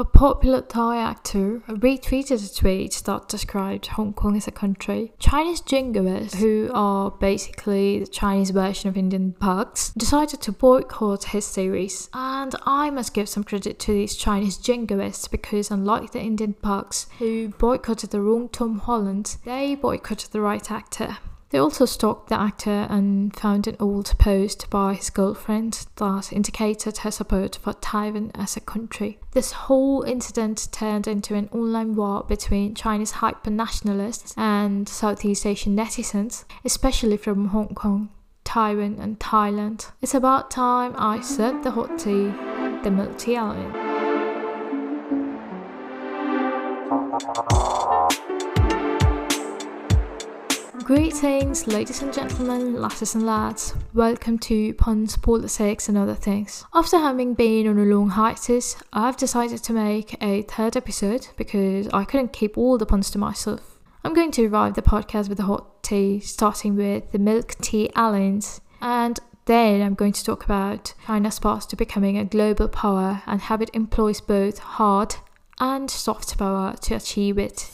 A popular Thai actor retweeted a tweet that described Hong Kong as a country. Chinese jingoists, who are basically the Chinese version of Indian pugs, decided to boycott his series. And I must give some credit to these Chinese jingoists because, unlike the Indian pugs who boycotted the wrong Tom Holland, they boycotted the right actor. They also stalked the actor and found an old post by his girlfriend that indicated her support for Taiwan as a country. This whole incident turned into an online war between Chinese hyper nationalists and Southeast Asian netizens, especially from Hong Kong, Taiwan, and Thailand. It's about time I served the hot tea, the milk tea island. Greetings, ladies and gentlemen, lasses and lads. Welcome to Puns, Politics, and Other Things. After having been on a long hiatus, I've decided to make a third episode because I couldn't keep all the puns to myself. I'm going to revive the podcast with a hot tea, starting with the milk tea Alliance, and then I'm going to talk about China's path to becoming a global power and how it employs both hard and soft power to achieve it.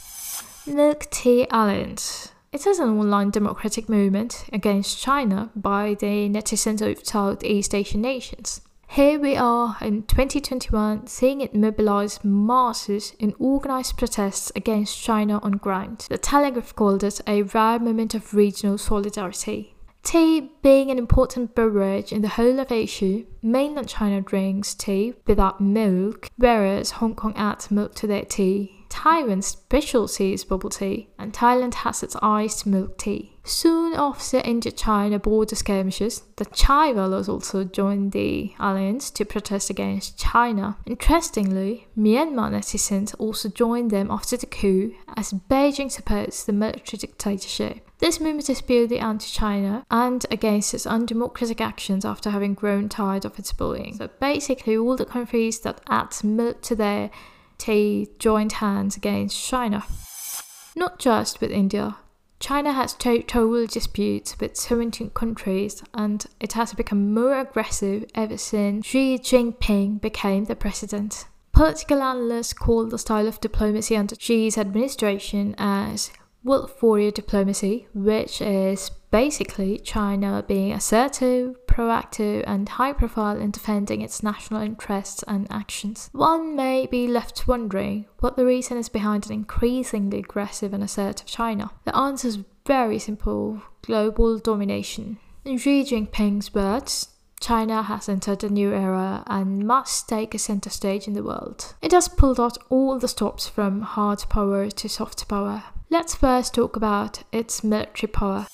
Milk tea Alliance. It is an online democratic movement against China by the netizens of Southeast Asian nations. Here we are in 2021 seeing it mobilize masses in organized protests against China on ground. The Telegraph called it a rare moment of regional solidarity. Tea being an important beverage in the whole of Asia, mainland China drinks tea without milk, whereas Hong Kong adds milk to their tea. Taiwan's specialty is bubble tea, and Thailand has its iced milk tea. Soon after India-China border skirmishes, the Chai Fellows also joined the alliance to protest against China. Interestingly, Myanmar netizens also joined them after the coup, as Beijing supports the military dictatorship. This movement is purely anti-China and against its undemocratic actions after having grown tired of its bullying. So basically all the countries that add milk to their tea joined hands against China. Not just with India, China has territorial disputes with 17 countries and it has become more aggressive ever since Xi Jinping became the president. Political analysts call the style of diplomacy under Xi's administration as wolf warrior diplomacy, which is basically China being assertive, proactive, and high profile in defending its national interests and actions. One may be left wondering what the reason is behind an increasingly aggressive and assertive China. The answer is very simple global domination. In Xi Jinping's words, China has entered a new era and must take a center stage in the world. It has pulled out all the stops from hard power to soft power. Let's first talk about its military power.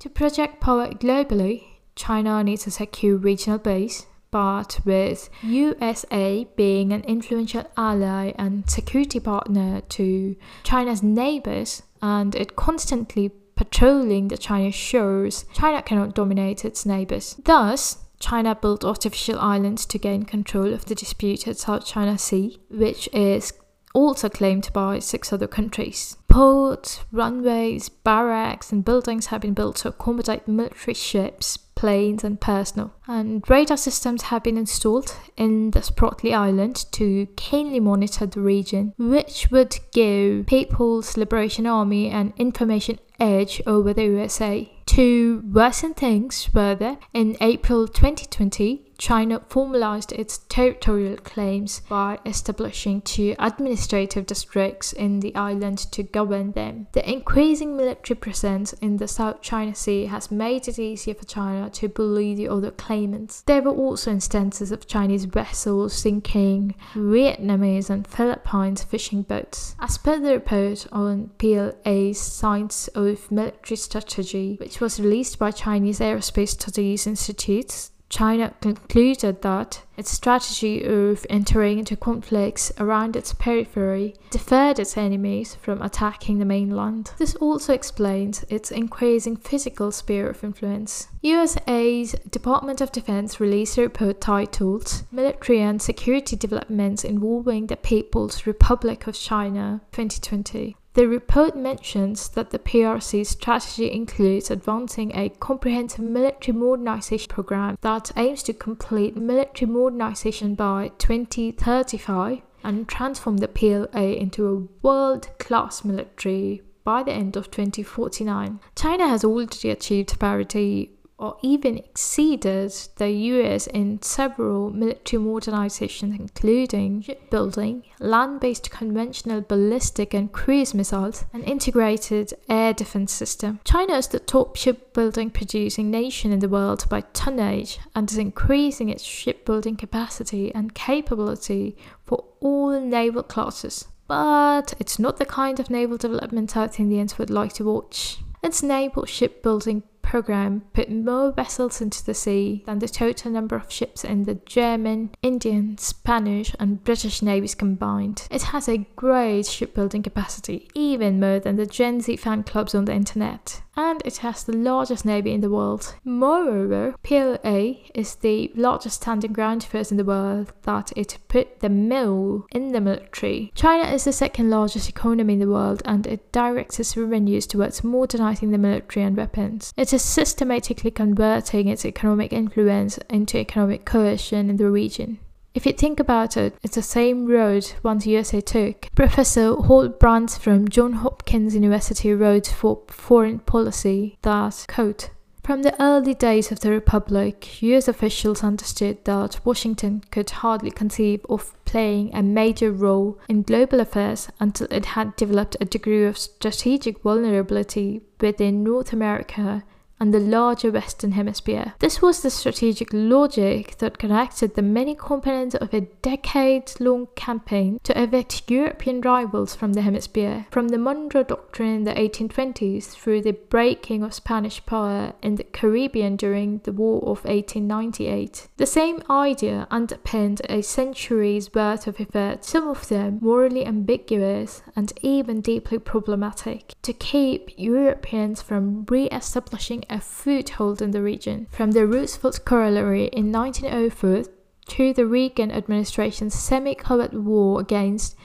To project power globally, China needs a secure regional base, but with USA being an influential ally and security partner to China's neighbors and it constantly patrolling the Chinese shores, China cannot dominate its neighbors. Thus, China built artificial islands to gain control of the disputed South China Sea, which is also claimed by six other countries. Ports, runways, barracks, and buildings have been built to accommodate military ships, planes, and personnel. And radar systems have been installed in the Spratly Island to keenly monitor the region, which would give People's Liberation Army an information edge over the USA. To worsen things further, in April 2020, China formalized its territorial claims by establishing two administrative districts in the island to govern them. The increasing military presence in the South China Sea has made it easier for China to bully the other claimants. There were also instances of Chinese vessels sinking Vietnamese and Philippines fishing boats. As per the report on PLA's Science of Military Strategy, which was released by Chinese Aerospace Studies Institute, China concluded that its strategy of entering into conflicts around its periphery deferred its enemies from attacking the mainland. This also explains its increasing physical sphere of influence. USA's Department of Defense released a report titled Military and Security Developments Involving the People's Republic of China 2020. The report mentions that the PRC's strategy includes advancing a comprehensive military modernization program that aims to complete military modernization by 2035 and transform the PLA into a world class military by the end of 2049. China has already achieved parity or even exceeded the US in several military modernizations, including shipbuilding, land based conventional ballistic and cruise missiles, and integrated air defense system. China is the top shipbuilding producing nation in the world by tonnage and is increasing its shipbuilding capacity and capability for all naval classes. But it's not the kind of naval development South Indians would like to watch. Its naval shipbuilding program put more vessels into the sea than the total number of ships in the German, Indian, Spanish, and British navies combined. It has a great shipbuilding capacity, even more than the Gen Z fan clubs on the internet and it has the largest navy in the world. Moreover, PLA is the largest standing ground force in the world that it put the mill in the military. China is the second largest economy in the world and it directs its revenues towards modernizing the military and weapons. It is systematically converting its economic influence into economic coercion in the region. If you think about it, it's the same road once USA took. Professor Hal Brands from Johns Hopkins University wrote for Foreign Policy that, quote, from the early days of the Republic, US officials understood that Washington could hardly conceive of playing a major role in global affairs until it had developed a degree of strategic vulnerability within North America and the larger Western Hemisphere. This was the strategic logic that connected the many components of a decades long campaign to evict European rivals from the hemisphere. From the Monroe Doctrine in the 1820s through the breaking of Spanish power in the Caribbean during the War of 1898. The same idea underpinned a century's worth of efforts, some of them morally ambiguous and even deeply problematic, to keep Europeans from re establishing a foothold in the region, from the Roosevelt corollary in 1904 to the Reagan administration's semi covert war against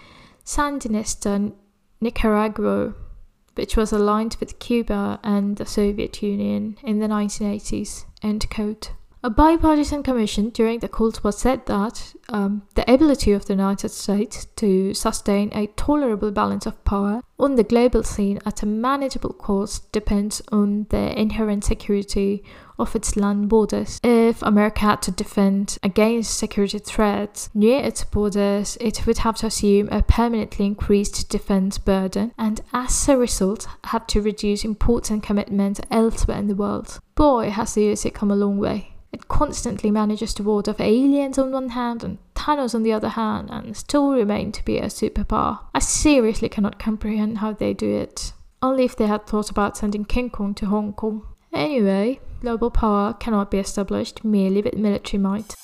Sandinista Nicaragua, which was aligned with Cuba and the Soviet Union in the 1980s. End quote. A bipartisan commission during the Cold War said that um, the ability of the United States to sustain a tolerable balance of power on the global scene at a manageable cost depends on the inherent security of its land borders. If America had to defend against security threats near its borders, it would have to assume a permanently increased defense burden and, as a result, have to reduce important commitments elsewhere in the world. Boy, has the USA come a long way. It constantly manages to ward off aliens on one hand and Thanos on the other hand and still remain to be a superpower. I seriously cannot comprehend how they do it. Only if they had thought about sending King Kong to Hong Kong. Anyway, global power cannot be established merely with military might.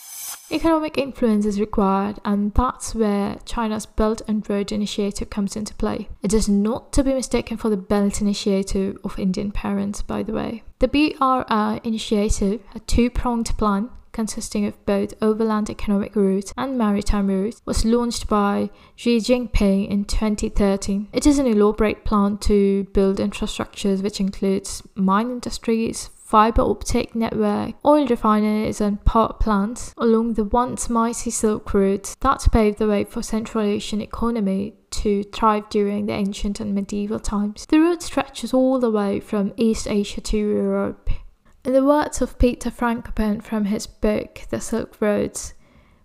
Economic influence is required, and that's where China's Belt and Road Initiative comes into play. It is not to be mistaken for the Belt Initiative of Indian parents, by the way. The BRI Initiative, a two pronged plan consisting of both overland economic routes and maritime routes, was launched by Xi Jinping in 2013. It is an elaborate plan to build infrastructures which includes mine industries, fiber optic network, oil refineries, and power plants along the once mighty Silk Road that paved the way for Central Asian economy to thrive during the ancient and medieval times. The route stretches all the way from East Asia to Europe. In the words of Peter Frankopan from his book The Silk Roads,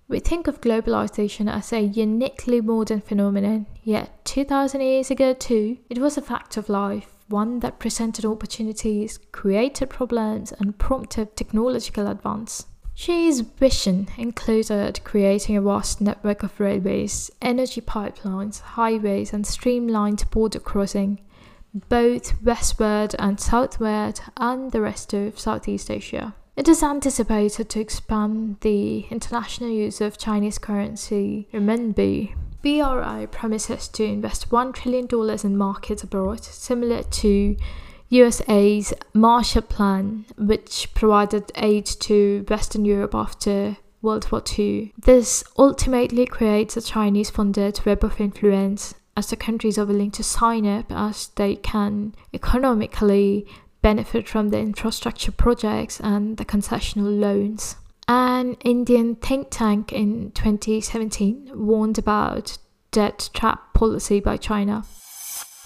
we think of globalization as a uniquely modern phenomenon, yet 2000 years ago too, it was a fact of life one that presented opportunities, created problems, and prompted technological advance. Xi's vision included creating a vast network of railways, energy pipelines, highways, and streamlined border crossing, both westward and southward, and the rest of Southeast Asia. It is anticipated to expand the international use of Chinese currency, renminbi, BRI promises to invest $1 trillion in markets abroad, similar to USA's Marshall Plan, which provided aid to Western Europe after World War II. This ultimately creates a Chinese funded web of influence as the countries are willing to sign up as they can economically benefit from the infrastructure projects and the concessional loans. An Indian think tank in 2017 warned about debt trap policy by China.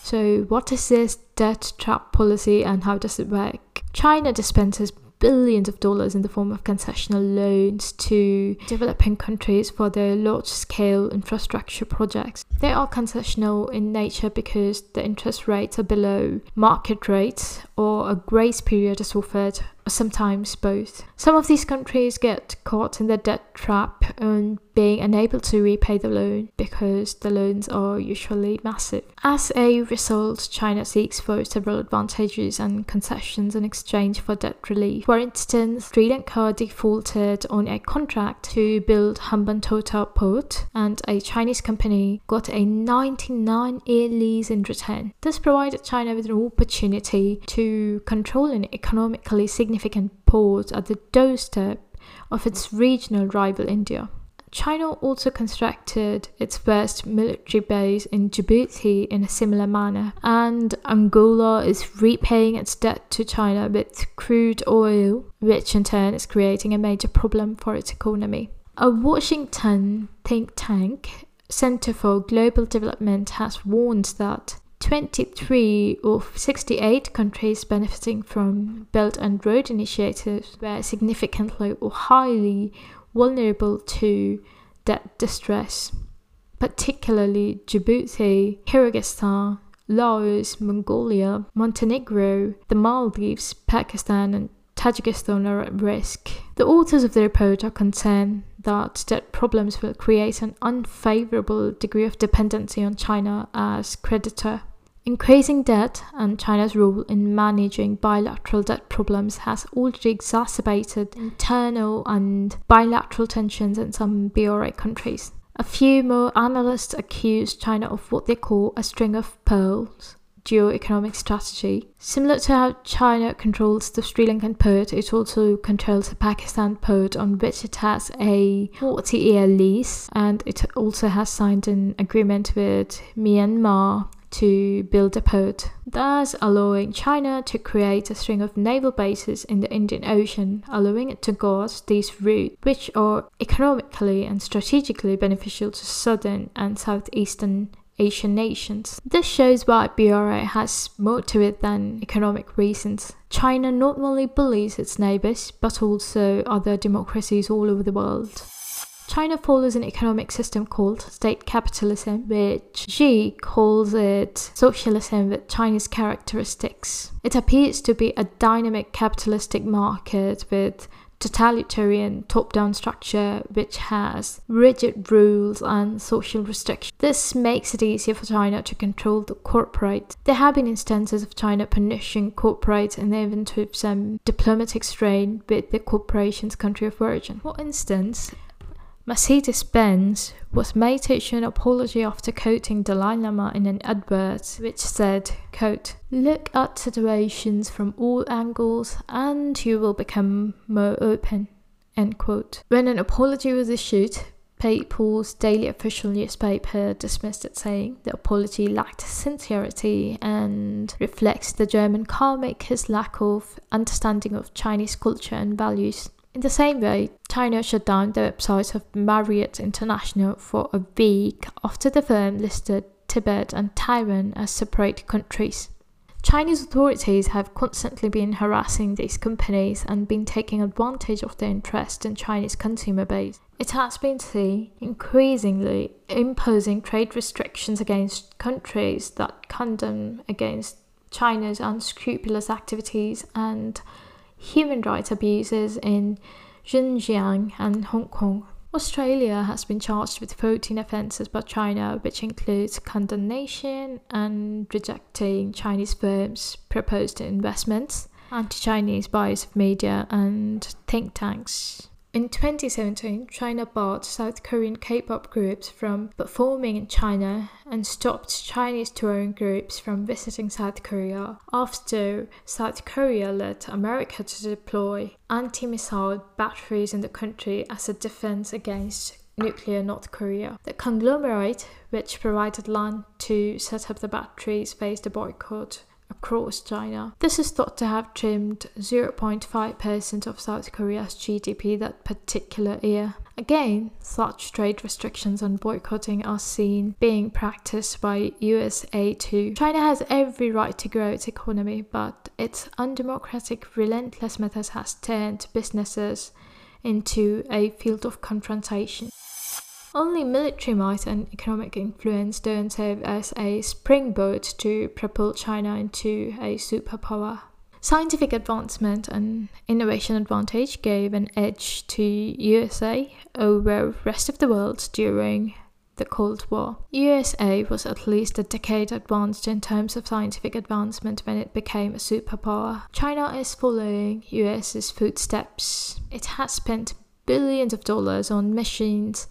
So, what is this debt trap policy and how does it work? China dispenses billions of dollars in the form of concessional loans to developing countries for their large scale infrastructure projects. They are concessional in nature because the interest rates are below market rates or a grace period is offered sometimes both. Some of these countries get caught in the debt trap and being unable to repay the loan because the loans are usually massive. As a result, China seeks for several advantages and concessions in exchange for debt relief. For instance, Sri Lanka defaulted on a contract to build Hambantota port and a Chinese company got a 99 year lease in return. This provided China with an opportunity to control an economically significant significant port at the doorstep of its regional rival India. China also constructed its first military base in Djibouti in a similar manner, and Angola is repaying its debt to China with crude oil, which in turn is creating a major problem for its economy. A Washington think tank, Center for Global Development, has warned that 23 of 68 countries benefiting from Belt and Road initiatives were significantly or highly vulnerable to debt distress, particularly Djibouti, Kyrgyzstan, Laos, Mongolia, Montenegro, the Maldives, Pakistan, and Tajikistan are at risk. The authors of the report are concerned that debt problems will create an unfavorable degree of dependency on China as creditor. Increasing debt and China's role in managing bilateral debt problems has already exacerbated internal and bilateral tensions in some BRI countries. A few more analysts accuse China of what they call a string of pearls geo-economic strategy. Similar to how China controls the Sri Lankan port, it also controls the Pakistan port on which it has a 40-year lease and it also has signed an agreement with Myanmar to build a port, thus allowing China to create a string of naval bases in the Indian Ocean, allowing it to guard these routes, which are economically and strategically beneficial to southern and southeastern Asian nations. This shows why BRI has more to it than economic reasons. China not only bullies its neighbors, but also other democracies all over the world. China follows an economic system called state capitalism, which Xi calls it socialism with Chinese characteristics. It appears to be a dynamic capitalistic market with totalitarian top-down structure which has rigid rules and social restrictions. This makes it easier for China to control the corporate. There have been instances of China punishing corporates and even to some diplomatic strain with the corporation's country of origin. For instance, Mercedes-Benz was made to issue an apology after quoting Dalai Lama in an advert which said, quote, Look at situations from all angles and you will become more open, end quote. When an apology was issued, People's daily official newspaper dismissed it, saying the apology lacked sincerity and reflects the German carmaker's lack of understanding of Chinese culture and values. In the same way, China shut down the website of Marriott International for a week after the firm listed Tibet and Taiwan as separate countries. Chinese authorities have constantly been harassing these companies and been taking advantage of their interest in Chinese consumer base. It has been seen increasingly imposing trade restrictions against countries that condemn against China's unscrupulous activities and human rights abuses in Xinjiang and Hong Kong. Australia has been charged with 14 offences by China, which includes condemnation and rejecting Chinese firms' proposed investments, anti Chinese bias of media, and think tanks. In 2017, China barred South Korean K-pop groups from performing in China and stopped Chinese touring groups from visiting South Korea after South Korea led America to deploy anti-missile batteries in the country as a defense against nuclear North Korea. The conglomerate, which provided land to set up the batteries, faced a boycott across China. This is thought to have trimmed 0.5% of South Korea's GDP that particular year. Again, such trade restrictions and boycotting are seen being practiced by USA too. China has every right to grow its economy, but its undemocratic, relentless methods has turned businesses into a field of confrontation. Only military might and economic influence don't serve as a springboard to propel China into a superpower. Scientific advancement and innovation advantage gave an edge to USA over rest of the world during the Cold War. USA was at least a decade advanced in terms of scientific advancement when it became a superpower. China is following US's footsteps. It has spent billions of dollars on machines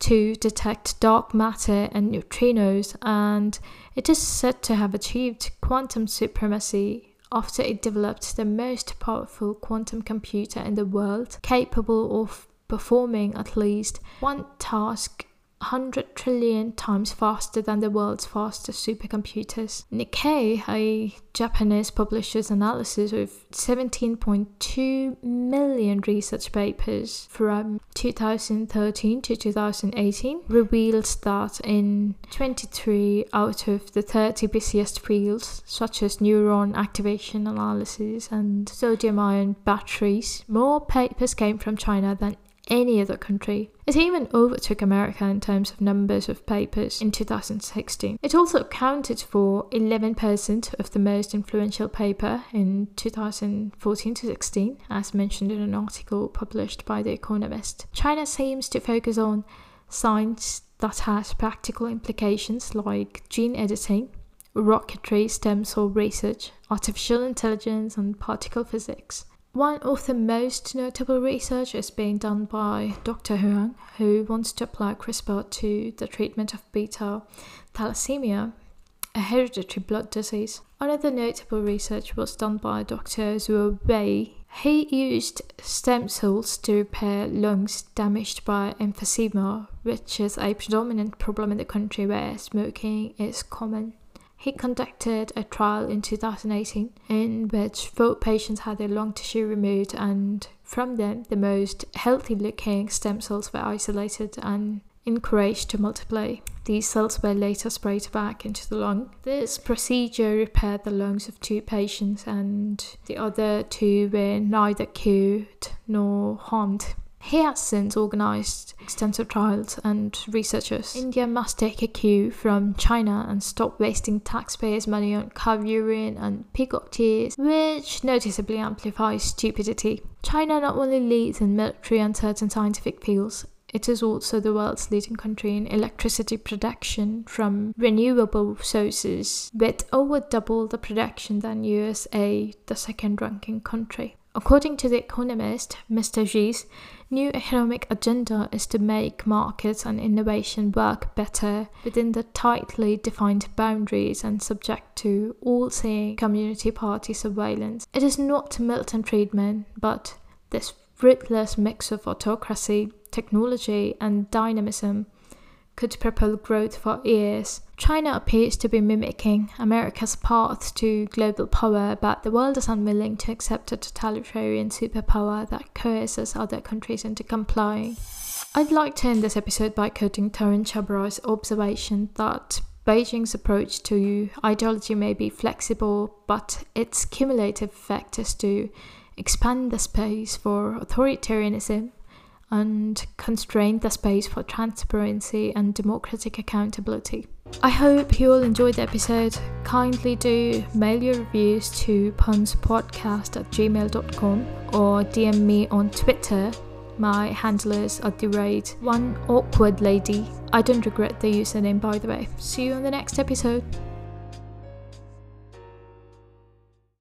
to detect dark matter and neutrinos, and it is said to have achieved quantum supremacy after it developed the most powerful quantum computer in the world, capable of performing at least one task 100 trillion times faster than the world's fastest supercomputers. Nikkei, a Japanese publisher's analysis of 17.2 million research papers from 2013 to 2018, reveals that in 23 out of the 30 busiest fields, such as neuron activation analysis and sodium ion batteries, more papers came from China than any other country. It even overtook America in terms of numbers of papers in 2016. It also accounted for 11% of the most influential paper in 2014 to 16, as mentioned in an article published by The Economist. China seems to focus on science that has practical implications like gene editing, rocketry, stem cell research, artificial intelligence, and particle physics. One of the most notable research is being done by Dr. Huang, who wants to apply CRISPR to the treatment of beta thalassemia, a hereditary blood disease. Another notable research was done by Dr. Zuo Wei. He used stem cells to repair lungs damaged by emphysema, which is a predominant problem in the country where smoking is common. He conducted a trial in 2018 in which four patients had their lung tissue removed, and from them, the most healthy looking stem cells were isolated and encouraged to multiply. These cells were later sprayed back into the lung. This procedure repaired the lungs of two patients, and the other two were neither cured nor harmed. He has since organized extensive trials and researchers. India must take a cue from China and stop wasting taxpayers' money on cow urine and peacock tears, which noticeably amplifies stupidity. China not only leads in military and certain scientific fields, it is also the world's leading country in electricity production from renewable sources, with over double the production than USA, the second ranking country. According to The Economist, Mr. Xi's new economic agenda is to make markets and innovation work better within the tightly defined boundaries and subject to all seeing Communist Party surveillance. It is not militant treatment, but this ruthless mix of autocracy, technology, and dynamism could propel growth for years. China appears to be mimicking America's path to global power, but the world is unwilling to accept a totalitarian superpower that coerces other countries into complying. I'd like to end this episode by quoting Tarun Chhabra's observation that Beijing's approach to ideology may be flexible, but its cumulative effect is to expand the space for authoritarianism and constrain the space for transparency and democratic accountability. I hope you all enjoyed the episode. Kindly do mail your reviews to punspodcast at gmail.com or DM me on Twitter. My handle is at the rate one awkward lady. I don't regret the username by the way. See you on the next episode.